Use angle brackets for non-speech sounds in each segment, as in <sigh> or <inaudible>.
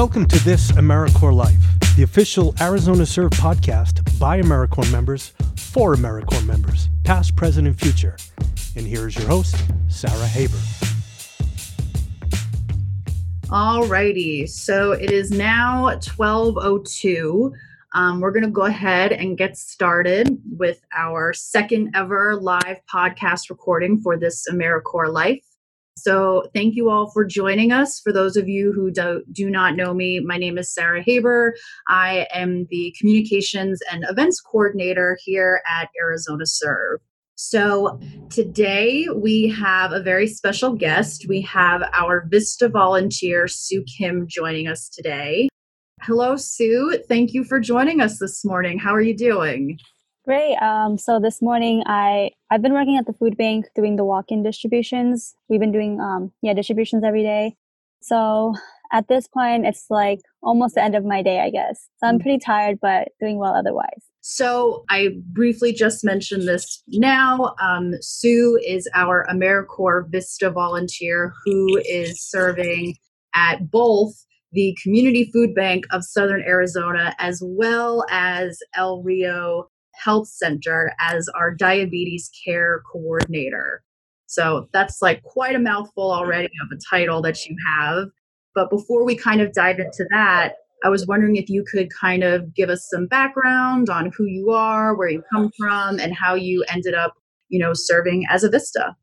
Welcome to This AmeriCorps Life, the official Arizona Serve podcast by AmeriCorps members for AmeriCorps members, past, present, and future. And here's your host, Sarah Haber. Alrighty, so it is now 1202. Um, we're going to go ahead and get started with our second ever live podcast recording for this AmeriCorps Life. So, thank you all for joining us. For those of you who do, do not know me, my name is Sarah Haber. I am the Communications and Events Coordinator here at Arizona Serve. So, today we have a very special guest. We have our Vista volunteer, Sue Kim, joining us today. Hello, Sue. Thank you for joining us this morning. How are you doing? Great. Um, so this morning, I I've been working at the food bank doing the walk-in distributions. We've been doing um, yeah distributions every day. So at this point, it's like almost the end of my day, I guess. So I'm mm. pretty tired, but doing well otherwise. So I briefly just mentioned this now. Um, Sue is our AmeriCorps Vista volunteer who is serving at both the Community Food Bank of Southern Arizona as well as El Rio Health Center as our diabetes care coordinator. So that's like quite a mouthful already of a title that you have. But before we kind of dive into that, I was wondering if you could kind of give us some background on who you are, where you come from, and how you ended up, you know, serving as a Vista.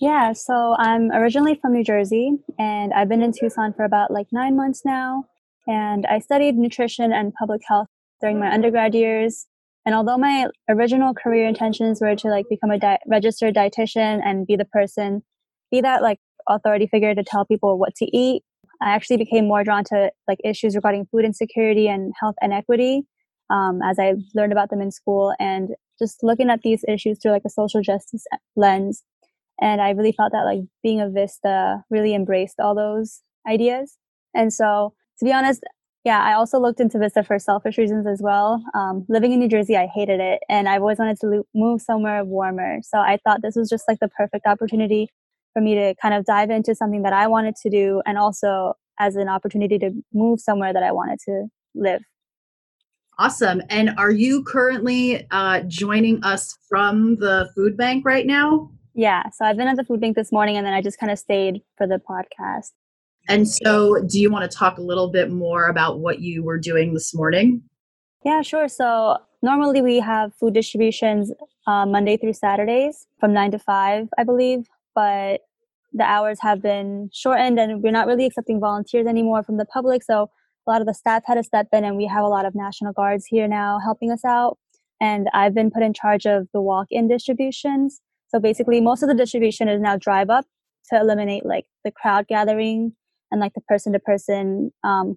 Yeah, so I'm originally from New Jersey and I've been in Tucson for about like nine months now. And I studied nutrition and public health during my undergrad years. And although my original career intentions were to like become a di- registered dietitian and be the person, be that like authority figure to tell people what to eat, I actually became more drawn to like issues regarding food insecurity and health inequity um, as I learned about them in school and just looking at these issues through like a social justice lens. And I really felt that like being a Vista really embraced all those ideas. And so to be honest, yeah, I also looked into Vista for selfish reasons as well. Um, living in New Jersey, I hated it, and I've always wanted to move somewhere warmer. So I thought this was just like the perfect opportunity for me to kind of dive into something that I wanted to do, and also as an opportunity to move somewhere that I wanted to live. Awesome. And are you currently uh, joining us from the food bank right now? Yeah. So I've been at the food bank this morning, and then I just kind of stayed for the podcast. And so, do you want to talk a little bit more about what you were doing this morning? Yeah, sure. So, normally we have food distributions uh, Monday through Saturdays from 9 to 5, I believe. But the hours have been shortened and we're not really accepting volunteers anymore from the public. So, a lot of the staff had to step in, and we have a lot of National Guards here now helping us out. And I've been put in charge of the walk in distributions. So, basically, most of the distribution is now drive up to eliminate like the crowd gathering and like the person to person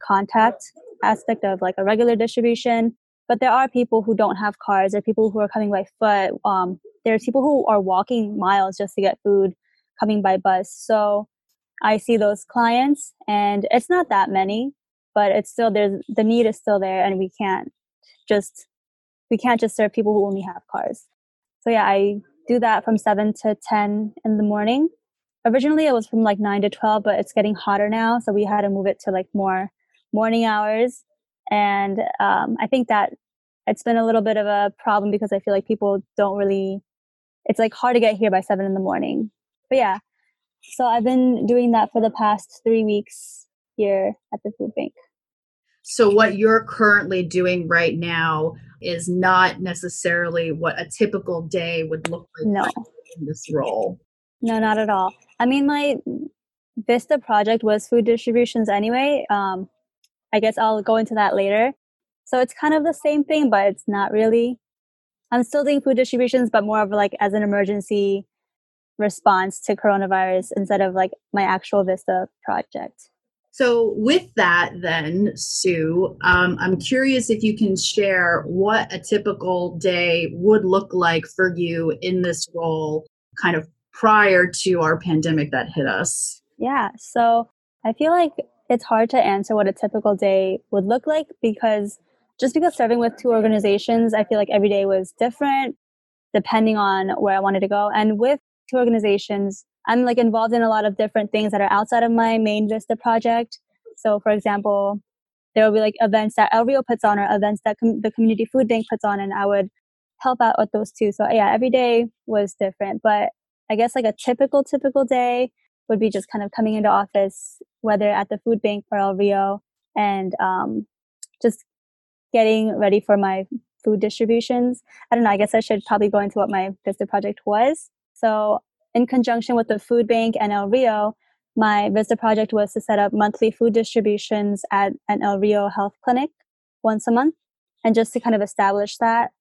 contact aspect of like a regular distribution. But there are people who don't have cars. There are people who are coming by foot. Um, there's people who are walking miles just to get food coming by bus. So I see those clients, and it's not that many, but it's still there's the need is still there, and we can't just we can't just serve people who only have cars. So yeah, I do that from seven to ten in the morning, originally it was from like 9 to 12 but it's getting hotter now so we had to move it to like more morning hours. And um, i think that it's been a little bit of a problem because i feel like people don't really it's like hard to get here by 7 in the morning. But yeah. So i've been doing that for the past three weeks here at the food bank. So what you're currently doing right now is not necessarily what a typical day would look like no. in this role. No, not at all. I mean, my Vista project was food distributions anyway. Um, I guess I'll go into that later. So it's kind of the same thing, but it's not really. I'm still doing food distributions, but more of like as an emergency response to coronavirus instead of like my actual Vista project. So, with that, then, Sue, um, I'm curious if you can share what a typical day would look like for you in this role, kind of prior to our pandemic that hit us? Yeah. So I feel like it's hard to answer what a typical day would look like because just because serving with two organizations, I feel like every day was different depending on where I wanted to go. And with two organizations, I'm like involved in a lot of different things that are outside of my main Vista project. So, for example, there will be like events that El Rio puts on or events that com- the community food bank puts on, and I would help out with those too. So, yeah, every day was different. But I guess like a typical, typical day would be just kind of coming into office, whether at the food bank or El Rio, and um, just getting ready for my food distributions. I don't know, I guess I should probably go into what my Vista project was. So, in conjunction with the food bank and El Rio, my Vista project was to set up monthly food distributions at an El Rio health clinic once a month and just to kind of establish that.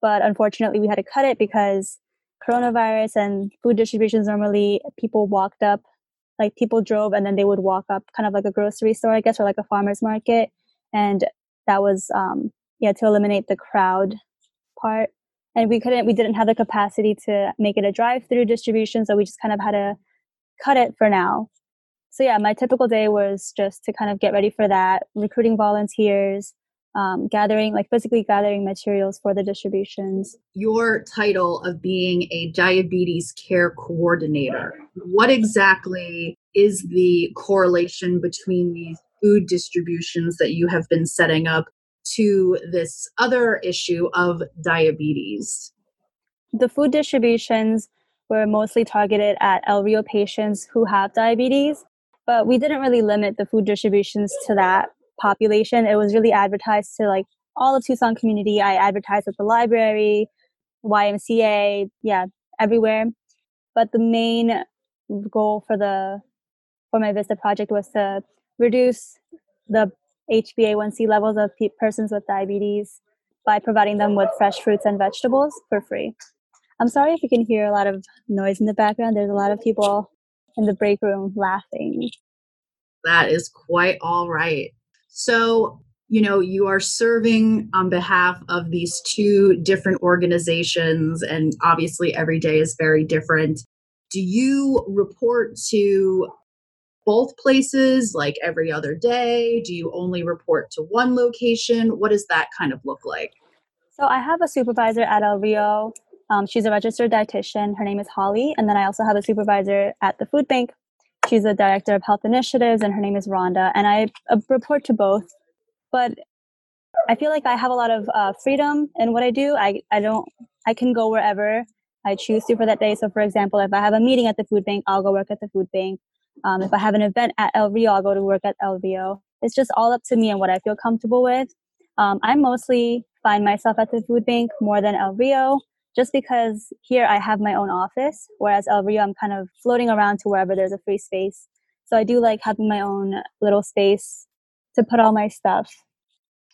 But unfortunately, we had to cut it because coronavirus and food distributions normally people walked up, like people drove and then they would walk up, kind of like a grocery store, I guess, or like a farmer's market. And that was, um, yeah, to eliminate the crowd part. And we couldn't, we didn't have the capacity to make it a drive through distribution. So we just kind of had to cut it for now. So yeah, my typical day was just to kind of get ready for that, recruiting volunteers, um, gathering, like physically gathering materials for the distributions. Your title of being a diabetes care coordinator, what exactly is the correlation between these food distributions that you have been setting up to this other issue of diabetes? The food distributions were mostly targeted at El Rio patients who have diabetes, but we didn't really limit the food distributions to that population. It was really advertised to like all of Tucson community. I advertised at the library, YMCA, yeah, everywhere. But the main goal for the for my Vista project was to reduce the HbA1c levels of pe- persons with diabetes by providing them with fresh fruits and vegetables for free. I'm sorry if you can hear a lot of noise in the background. There's a lot of people in the break room laughing. That is quite all right. So, you know, you are serving on behalf of these two different organizations, and obviously every day is very different. Do you report to both places like every other day? Do you only report to one location? What does that kind of look like? So, I have a supervisor at El Rio um, she's a registered dietitian. Her name is Holly. And then I also have a supervisor at the food bank. She's a director of health initiatives, and her name is Rhonda. And I uh, report to both. But I feel like I have a lot of uh, freedom in what I do. I, I don't, I can go wherever I choose to for that day. So, for example, if I have a meeting at the food bank, I'll go work at the food bank. Um, if I have an event at Rio, I'll go to work at Rio. It's just all up to me and what I feel comfortable with. Um, I mostly find myself at the food bank more than Rio just because here I have my own office, whereas El Rio, I'm kind of floating around to wherever there's a free space. So I do like having my own little space to put all my stuff.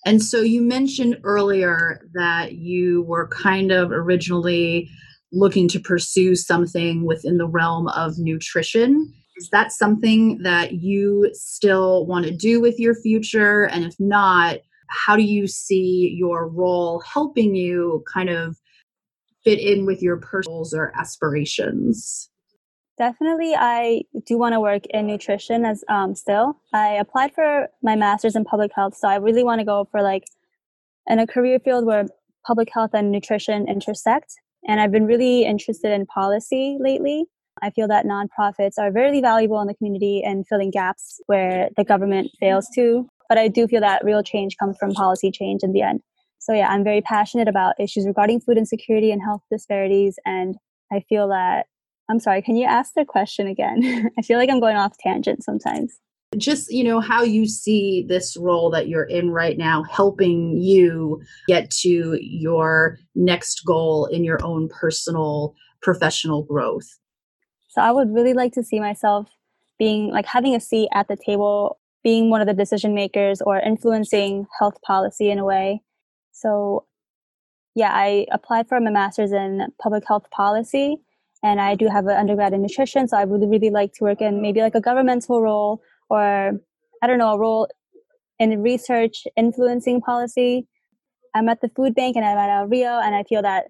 And so you mentioned earlier that you were kind of originally looking to pursue something within the realm of nutrition. Is that something that you still want to do with your future? And if not, how do you see your role helping you kind of fit in with your personals or aspirations? Definitely, I do want to work in nutrition as um, still. I applied for my master's in public health, so I really want to go for like in a career field where public health and nutrition intersect. And I've been really interested in policy lately. I feel that nonprofits are very valuable in the community and filling gaps where the government fails to. But I do feel that real change comes from policy change in the end. So yeah, I'm very passionate about issues regarding food insecurity and health disparities. And I feel that, I'm sorry, can you ask the question again? <laughs> I feel like I'm going off tangent sometimes. Just, you know, how you see this role that you're in right now helping you get to your next goal in your own personal professional growth. So I would really like to see myself being like having a seat at the table, being one of the decision makers or influencing health policy in a way so, yeah, I applied for my master's in public health policy, and I do have an undergrad in nutrition. So, I would really like to work in maybe like a governmental role or I don't know, a role in research influencing policy. I'm at the food bank and I'm at El Rio, and I feel that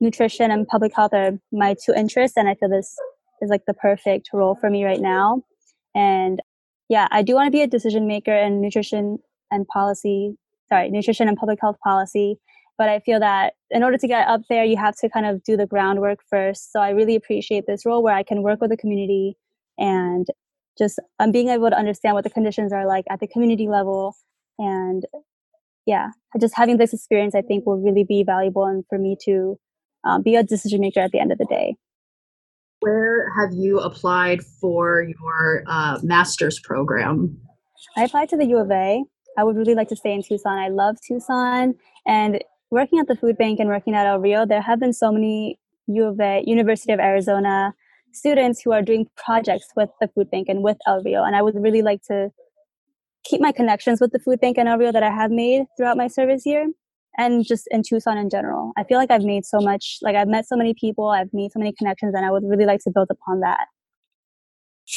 nutrition and public health are my two interests, and I feel this is like the perfect role for me right now. And yeah, I do want to be a decision maker in nutrition and policy sorry, nutrition and public health policy. But I feel that in order to get up there, you have to kind of do the groundwork first. So I really appreciate this role where I can work with the community and just um, being able to understand what the conditions are like at the community level and yeah just having this experience i think will really be valuable and for me to um, be a decision maker at the end of the day where have you applied for your uh, master's program i applied to the u of a i would really like to stay in tucson i love tucson and working at the food bank and working at el rio there have been so many u of a university of arizona students who are doing projects with the food bank and with El Rio. And I would really like to keep my connections with the food bank and El Rio that I have made throughout my service year and just in Tucson in general. I feel like I've made so much, like I've met so many people, I've made so many connections, and I would really like to build upon that.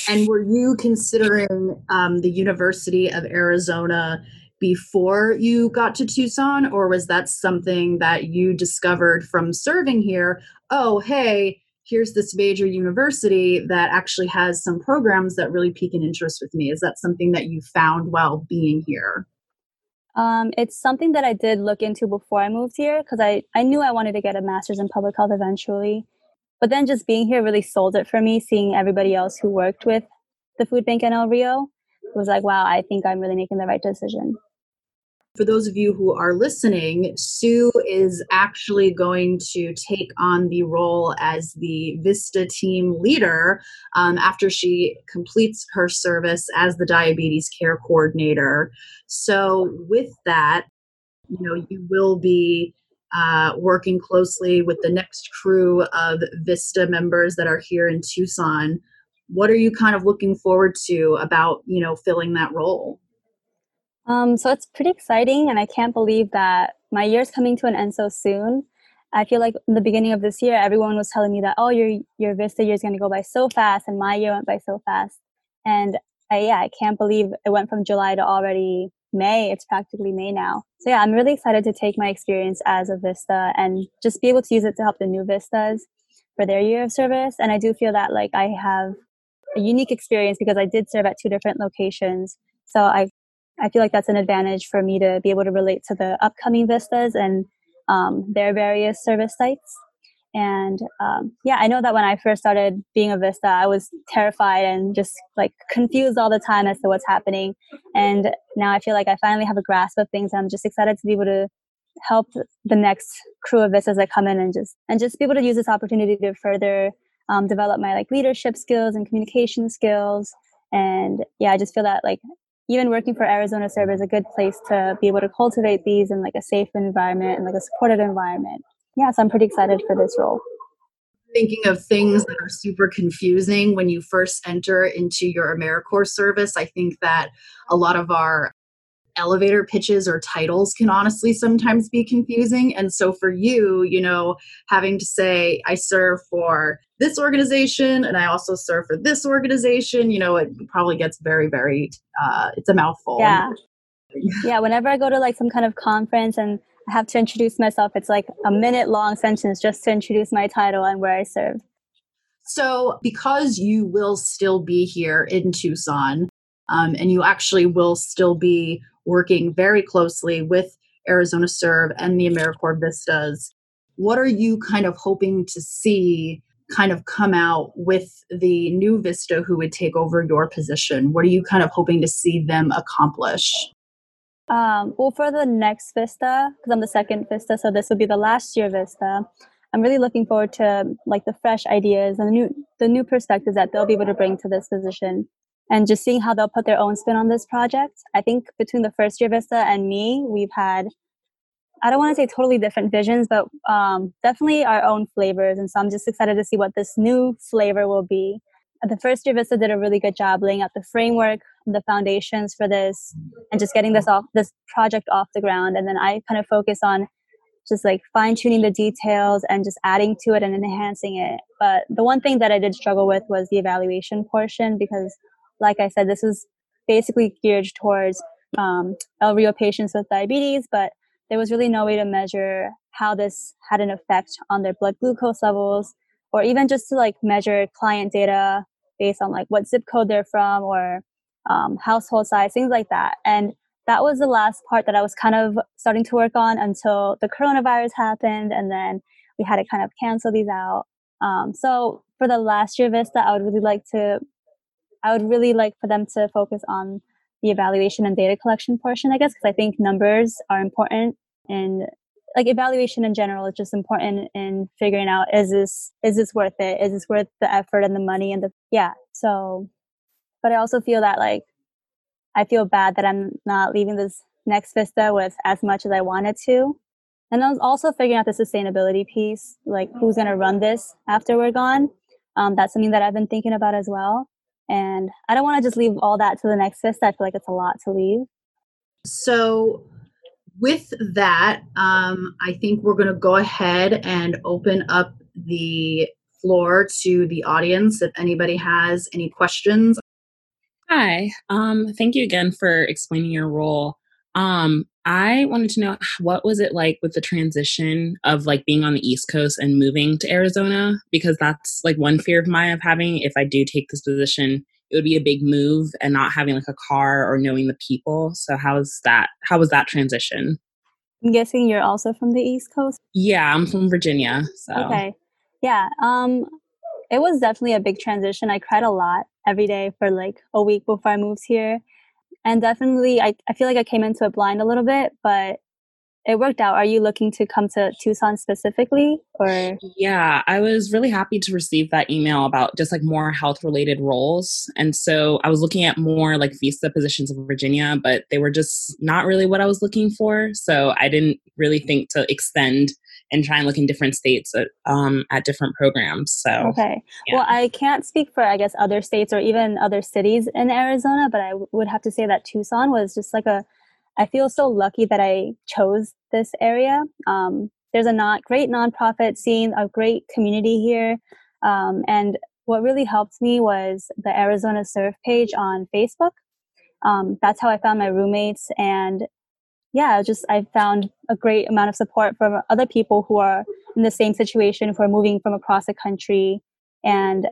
And were you considering um, the University of Arizona before you got to Tucson, or was that something that you discovered from serving here? Oh, hey, here's this major university that actually has some programs that really pique an interest with me. Is that something that you found while being here? Um, it's something that I did look into before I moved here because I, I knew I wanted to get a master's in public health eventually. But then just being here really sold it for me, seeing everybody else who worked with the food bank in El Rio was like, wow, I think I'm really making the right decision for those of you who are listening, Sue is actually going to take on the role as the Vista team leader um, after she completes her service as the diabetes care coordinator. So, with that, you know, you will be uh, working closely with the next crew of Vista members that are here in Tucson. What are you kind of looking forward to about, you know, filling that role? Um, so it's pretty exciting, and I can't believe that my year's coming to an end so soon. I feel like in the beginning of this year, everyone was telling me that, oh, your your Vista year is going to go by so fast, and my year went by so fast. And I, yeah, I can't believe it went from July to already May. It's practically May now. So yeah, I'm really excited to take my experience as a Vista and just be able to use it to help the new Vistas for their year of service. And I do feel that like I have a unique experience because I did serve at two different locations. So I I feel like that's an advantage for me to be able to relate to the upcoming vistas and um, their various service sites. And um, yeah, I know that when I first started being a Vista, I was terrified and just like confused all the time as to what's happening. And now I feel like I finally have a grasp of things. I'm just excited to be able to help the next crew of Vistas that come in and just and just be able to use this opportunity to further um, develop my like leadership skills and communication skills. And yeah, I just feel that like even working for Arizona Serve is a good place to be able to cultivate these in like a safe environment and like a supported environment. Yeah, so I'm pretty excited for this role. Thinking of things that are super confusing when you first enter into your AmeriCorps service, I think that a lot of our elevator pitches or titles can honestly sometimes be confusing. And so for you, you know, having to say, I serve for this organization and I also serve for this organization, you know, it probably gets very, very, uh, it's a mouthful. Yeah. yeah. Whenever I go to like some kind of conference and have to introduce myself, it's like a minute long sentence just to introduce my title and where I serve. So, because you will still be here in Tucson, um, and you actually will still be working very closely with Arizona Serve and the AmeriCorps Vistas. What are you kind of hoping to see kind of come out with the new Vista who would take over your position? What are you kind of hoping to see them accomplish? Um, well, for the next Vista, because I'm the second Vista, so this will be the last year Vista. I'm really looking forward to like the fresh ideas and the new the new perspectives that they'll be able to bring to this position and just seeing how they'll put their own spin on this project. I think between the first year Vista and me, we've had I don't want to say totally different visions, but um, definitely our own flavors. And so I'm just excited to see what this new flavor will be. The first year Vista did a really good job laying out the framework, the foundations for this, and just getting this off this project off the ground. And then I kind of focus on just like fine tuning the details and just adding to it and enhancing it. But the one thing that I did struggle with was the evaluation portion because like I said, this is basically geared towards um, El Rio patients with diabetes, but there was really no way to measure how this had an effect on their blood glucose levels, or even just to like measure client data based on like what zip code they're from or um, household size, things like that. And that was the last part that I was kind of starting to work on until the coronavirus happened, and then we had to kind of cancel these out. Um, so for the last year Vista, I would really like to I would really like for them to focus on the evaluation and data collection portion, I guess, because I think numbers are important and like evaluation in general is just important in figuring out is this is this worth it? Is this worth the effort and the money and the yeah. So but I also feel that like I feel bad that I'm not leaving this next Vista with as much as I wanted to. And was also figuring out the sustainability piece, like who's going to run this after we're gone. Um, that's something that I've been thinking about as well. And I don't want to just leave all that to the next Vista. I feel like it's a lot to leave. So, with that, um, I think we're going to go ahead and open up the floor to the audience if anybody has any questions Hi. Um, thank you again for explaining your role. Um, I wanted to know what was it like with the transition of like being on the East Coast and moving to Arizona because that's like one fear of mine of having if I do take this position, it would be a big move and not having like a car or knowing the people. So how's that how was that transition? I'm guessing you're also from the East Coast? Yeah, I'm from Virginia. So Okay. Yeah. Um it was definitely a big transition. I cried a lot every day for like a week before I moved here. And definitely, I, I feel like I came into it blind a little bit, but it worked out. Are you looking to come to Tucson specifically or Yeah, I was really happy to receive that email about just like more health related roles. And so I was looking at more like Vista positions in Virginia, but they were just not really what I was looking for. So I didn't really think to extend and try and look in different states at, um, at different programs. So Okay. yeah. Well, I can't speak for I guess other states or even other cities in Arizona, but I w- would have to say that Tucson was just like a I feel so lucky that I chose this area. Um, there's a not great nonprofit scene, a great community here, um, and what really helped me was the Arizona Serve page on Facebook. Um, that's how I found my roommates, and yeah, just I found a great amount of support from other people who are in the same situation, who are moving from across the country, and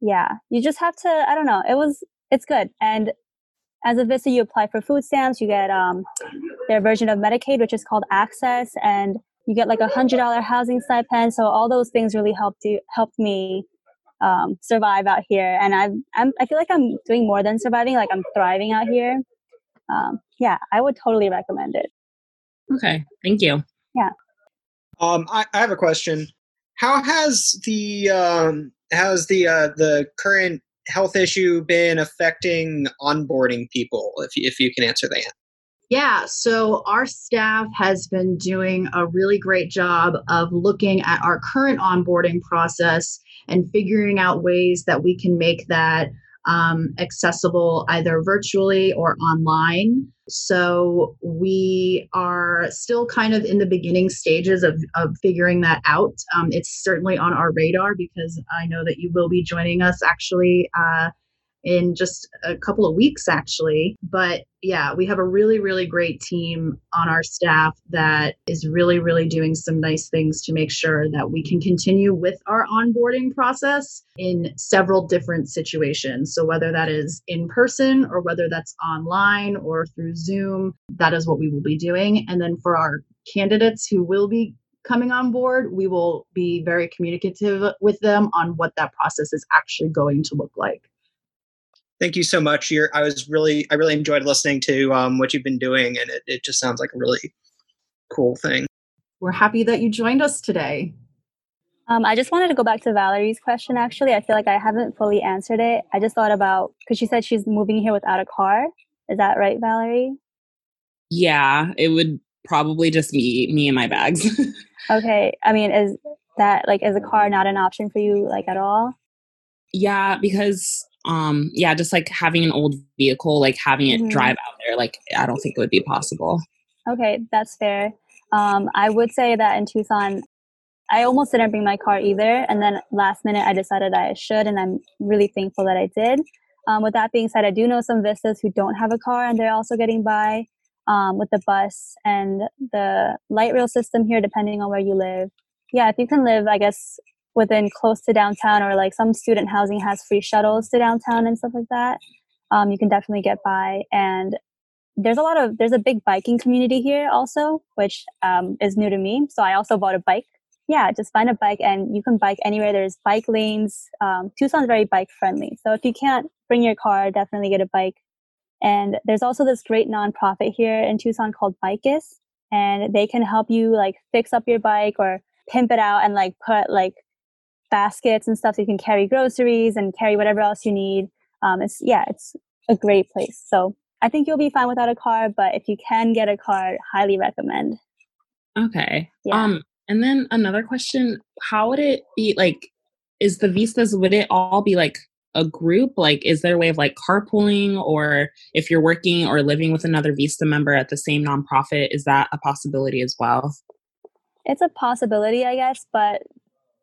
yeah, you just have to. I don't know. It was it's good, and as a Vista, you apply for food stamps. You get um, their version of Medicaid, which is called AHCCCS, and you get like a hundred dollar housing stipend. So all those things really helped you helped me um, survive out here. And I've, I'm I feel like I'm doing more than surviving. Like I'm thriving out here. Um, yeah, I would totally recommend it. okay, thank you. Yeah. Um, I, I have a question. How has the um, has the uh, the current health issue been affecting onboarding people? If you, if you can answer that. Yeah, so our staff has been doing a really great job of looking at our current onboarding process and figuring out ways that we can make that um, accessible either virtually or online. So we are still kind of in the beginning stages of, of figuring that out. Um, it's certainly on our radar because I know that you will be joining us actually uh, in just a couple of weeks actually but yeah we have a really really great team on our staff that is really really doing some nice things to make sure that we can continue with our onboarding process in several different situations. So whether that is in person or whether that's online or through zoom that is what we will be doing. And then for our candidates who will be coming on board we will be very communicative with them on what that process is actually going to look like Thank you so much. You're, I was really I really enjoyed listening to um, what you've been doing, and it, it just sounds like a really cool thing. We're happy that you joined us today. Um, I just wanted to go back to Valerie's question. Actually, I feel like I haven't fully answered it. I just thought about because she said she's moving here without a car. Is that right, Valerie? Yeah, it would probably just be me and my bags. <laughs> Okay. I mean, is that like is a car not an option for you like at all? yeah, because um yeah, just like having an old vehicle, like having it Mhm. drive out there, like I don't think it would be possible. Okay, that's fair. Um, I would say that in Tucson, I almost didn't bring my car either, and then last minute I decided I should, and I'm really thankful that I did. Um, with that being said, I do know some Vistas who don't have a car, and they're also getting by um, with the bus and the light rail system here, depending on where you live. Yeah, if you can live, I guess within close to downtown, or like some student housing has free shuttles to downtown and stuff like that, um, you can definitely get by. And there's a lot of there's a big biking community here also which um, is new to me so i also bought a bike yeah, just find a bike and you can bike anywhere. There's bike lanes. Um, Tucson's very bike friendly. So if you can't bring your car, definitely get a bike. And there's also this great nonprofit here in Tucson called BICAS, and they can help you like fix up your bike or pimp it out and like put like baskets and stuff so you can carry groceries and carry whatever else you need. Um, it's yeah, it's a great place. So I think you'll be fine without a car, but if you can get a car, highly recommend. Okay. Yeah. Um, and then another question: How would it be like? Is the vistas would it all be like a group? Like, is there a way of like carpooling, or if you're working or living with another Vista member at the same nonprofit, is that a possibility as well? It's a possibility, I guess, but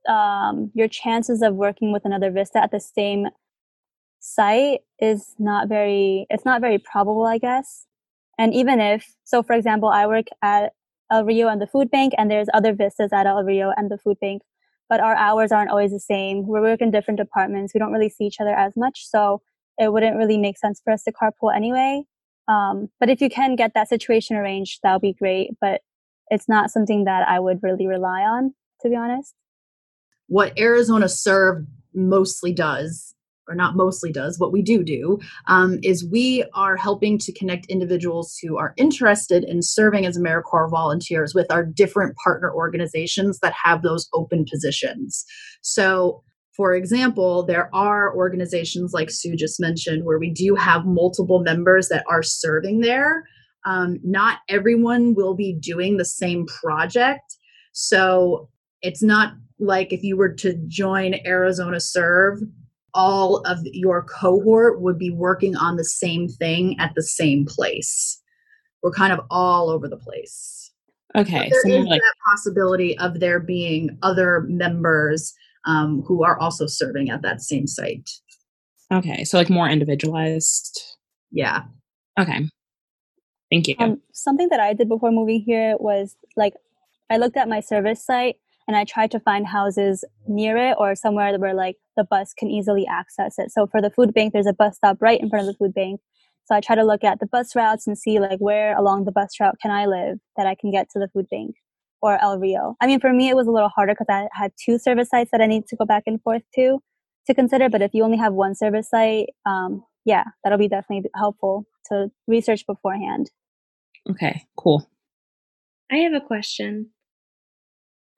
um, your chances of working with another Vista at the same site is not very. It's not very probable, I guess. And even if, so for example, I work at El Rio and the food bank, and there's other vistas at El Rio and the food bank. But our hours aren't always the same. We work in different departments. We don't really see each other as much, so it wouldn't really make sense for us to carpool anyway. Um, but if you can get that situation arranged, that would be great. But it's not something that I would really rely on, to be honest. What Arizona Serve mostly does or not mostly does, what we do do, um, is we are helping to connect individuals who are interested in serving as AmeriCorps volunteers with our different partner organizations that have those open positions. So, for example, there are organizations like Sue just mentioned where we do have multiple members that are serving there. Um, not everyone will be doing the same project. So, it's not like if you were to join Arizona Serve, all of your cohort would be working on the same thing at the same place. We're kind of all over the place. Okay. But there is like- that possibility of there being other members um, who are also serving at that same site. Okay. So like more individualized. Yeah. Okay. Thank you. Um, something that I did before moving here was like I looked at my service site and I tried to find houses near it or somewhere where like the bus can easily access it. So for the food bank, there's a bus stop right in front of the food bank. So I try to look at the bus routes and see like where along the bus route can I live that I can get to the food bank or El Rio. I mean, for me, it was a little harder because I had two service sites that I need to go back and forth to to consider. But if you only have one service site, um, yeah, that'll be definitely helpful to research beforehand. Okay, cool. I have a question.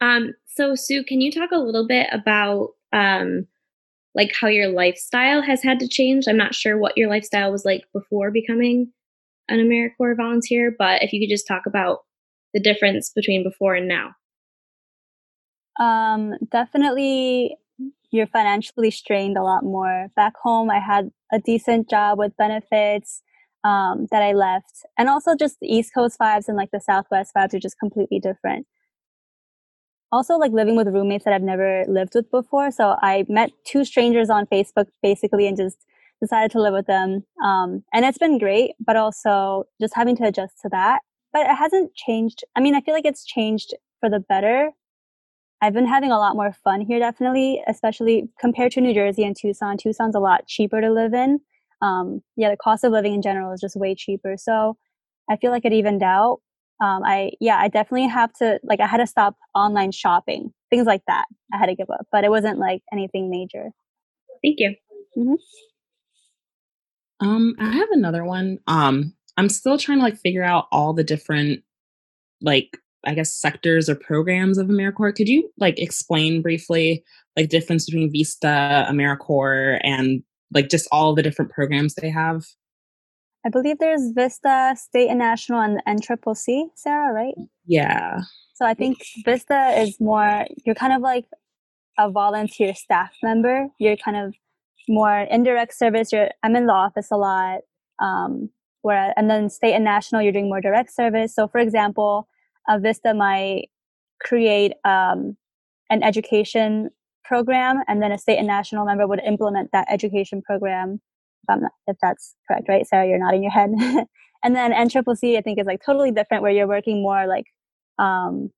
Um, so Sue, can you talk a little bit about um, like how your lifestyle has had to change? I'm not sure what your lifestyle was like before becoming an AmeriCorps volunteer, but if you could just talk about the difference between before and now. Um, definitely you're financially strained a lot more. Back home, I had a decent job with benefits um, that I left. And also just the East Coast vibes and like the Southwest vibes are just completely different also like living with roommates that I've never lived with before. So I met two strangers on Facebook basically and just decided to live with them. Um, and it's been great, but also just having to adjust to that. But it hasn't changed. I mean, I feel like it's changed for the better. I've been having a lot more fun here, definitely, especially compared to New Jersey and Tucson. Tucson's a lot cheaper to live in. Um, yeah, the cost of living in general is just way cheaper. So I feel like it evened out um, I yeah, I definitely have to like I had to stop online shopping, things like that. I had to give up, but it wasn't like anything major. Thank you. Mm-hmm. Um, I have another one. Um, I'm still trying to like figure out all the different like I guess sectors or programs of AmeriCorps. Could you like explain briefly like difference between Vista, AmeriCorps, and like just all the different programs they have? I believe there's Vista, State and National, and triple c Sarah, right? Yeah. So I think Vista is more, you're kind of like a volunteer staff member. You're kind of more indirect service. You're, I'm in the office a lot. Um, where, and then State and National, you're doing more direct service. So for example, a Vista might create um, an education program, and then a State and National member would implement that education program if, not, if that's correct, right? Sarah, you're nodding your head. <laughs> and then NCCC, I think, is like totally different where you're working more like um,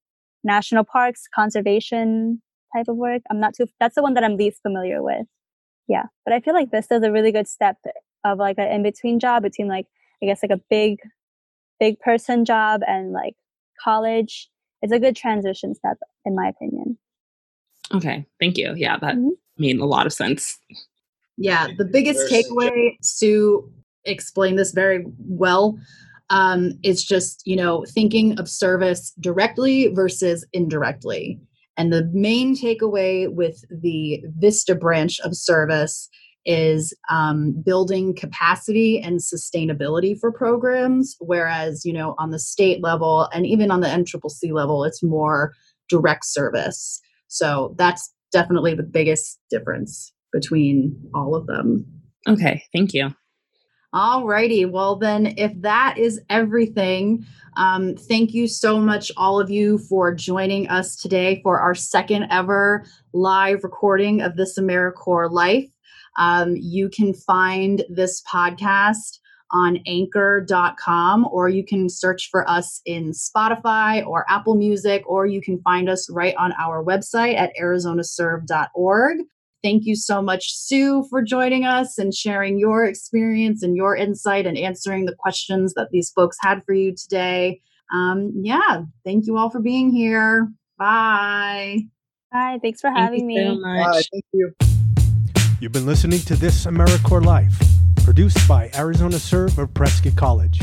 national parks, conservation type of work. I'm not too, that's the one that I'm least familiar with. Yeah. But I feel like this is a really good step of like an in between job between like, I guess, like a big, big person job and like college. it's a good transition step in my opinion. Okay, thank you. Yeah, that mm-hmm. made a lot of sense. Yeah, the biggest takeaway, Sue explained this very well. Um, it's just, you know, thinking of service directly versus indirectly. And the main takeaway with the Vista branch of service is um, building capacity and sustainability for programs, whereas, you know, on the state level and even on the NCCC level, it's more direct service. So that's definitely the biggest difference between all of them. Okay, thank you. All righty. Well, then, if that is everything, um, thank you so much, all of you, for joining us today for our second ever live recording of This AmeriCorps Life. Um, you can find this podcast on anchor.com or you can search for us in Spotify or Apple Music or you can find us right on our website at arizonaserve.org. Thank you so much, Sue, for joining us and sharing your experience and your insight and answering the questions that these folks had for you today. Um, yeah, thank you all for being here. Bye. Bye. Thanks for having me. So Bye. Thank you. You've been listening to This AmeriCorps Life, produced by Arizona Serve of Prescott College.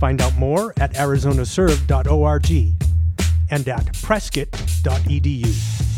Find out more at arizonaserve.org and at prescott.edu.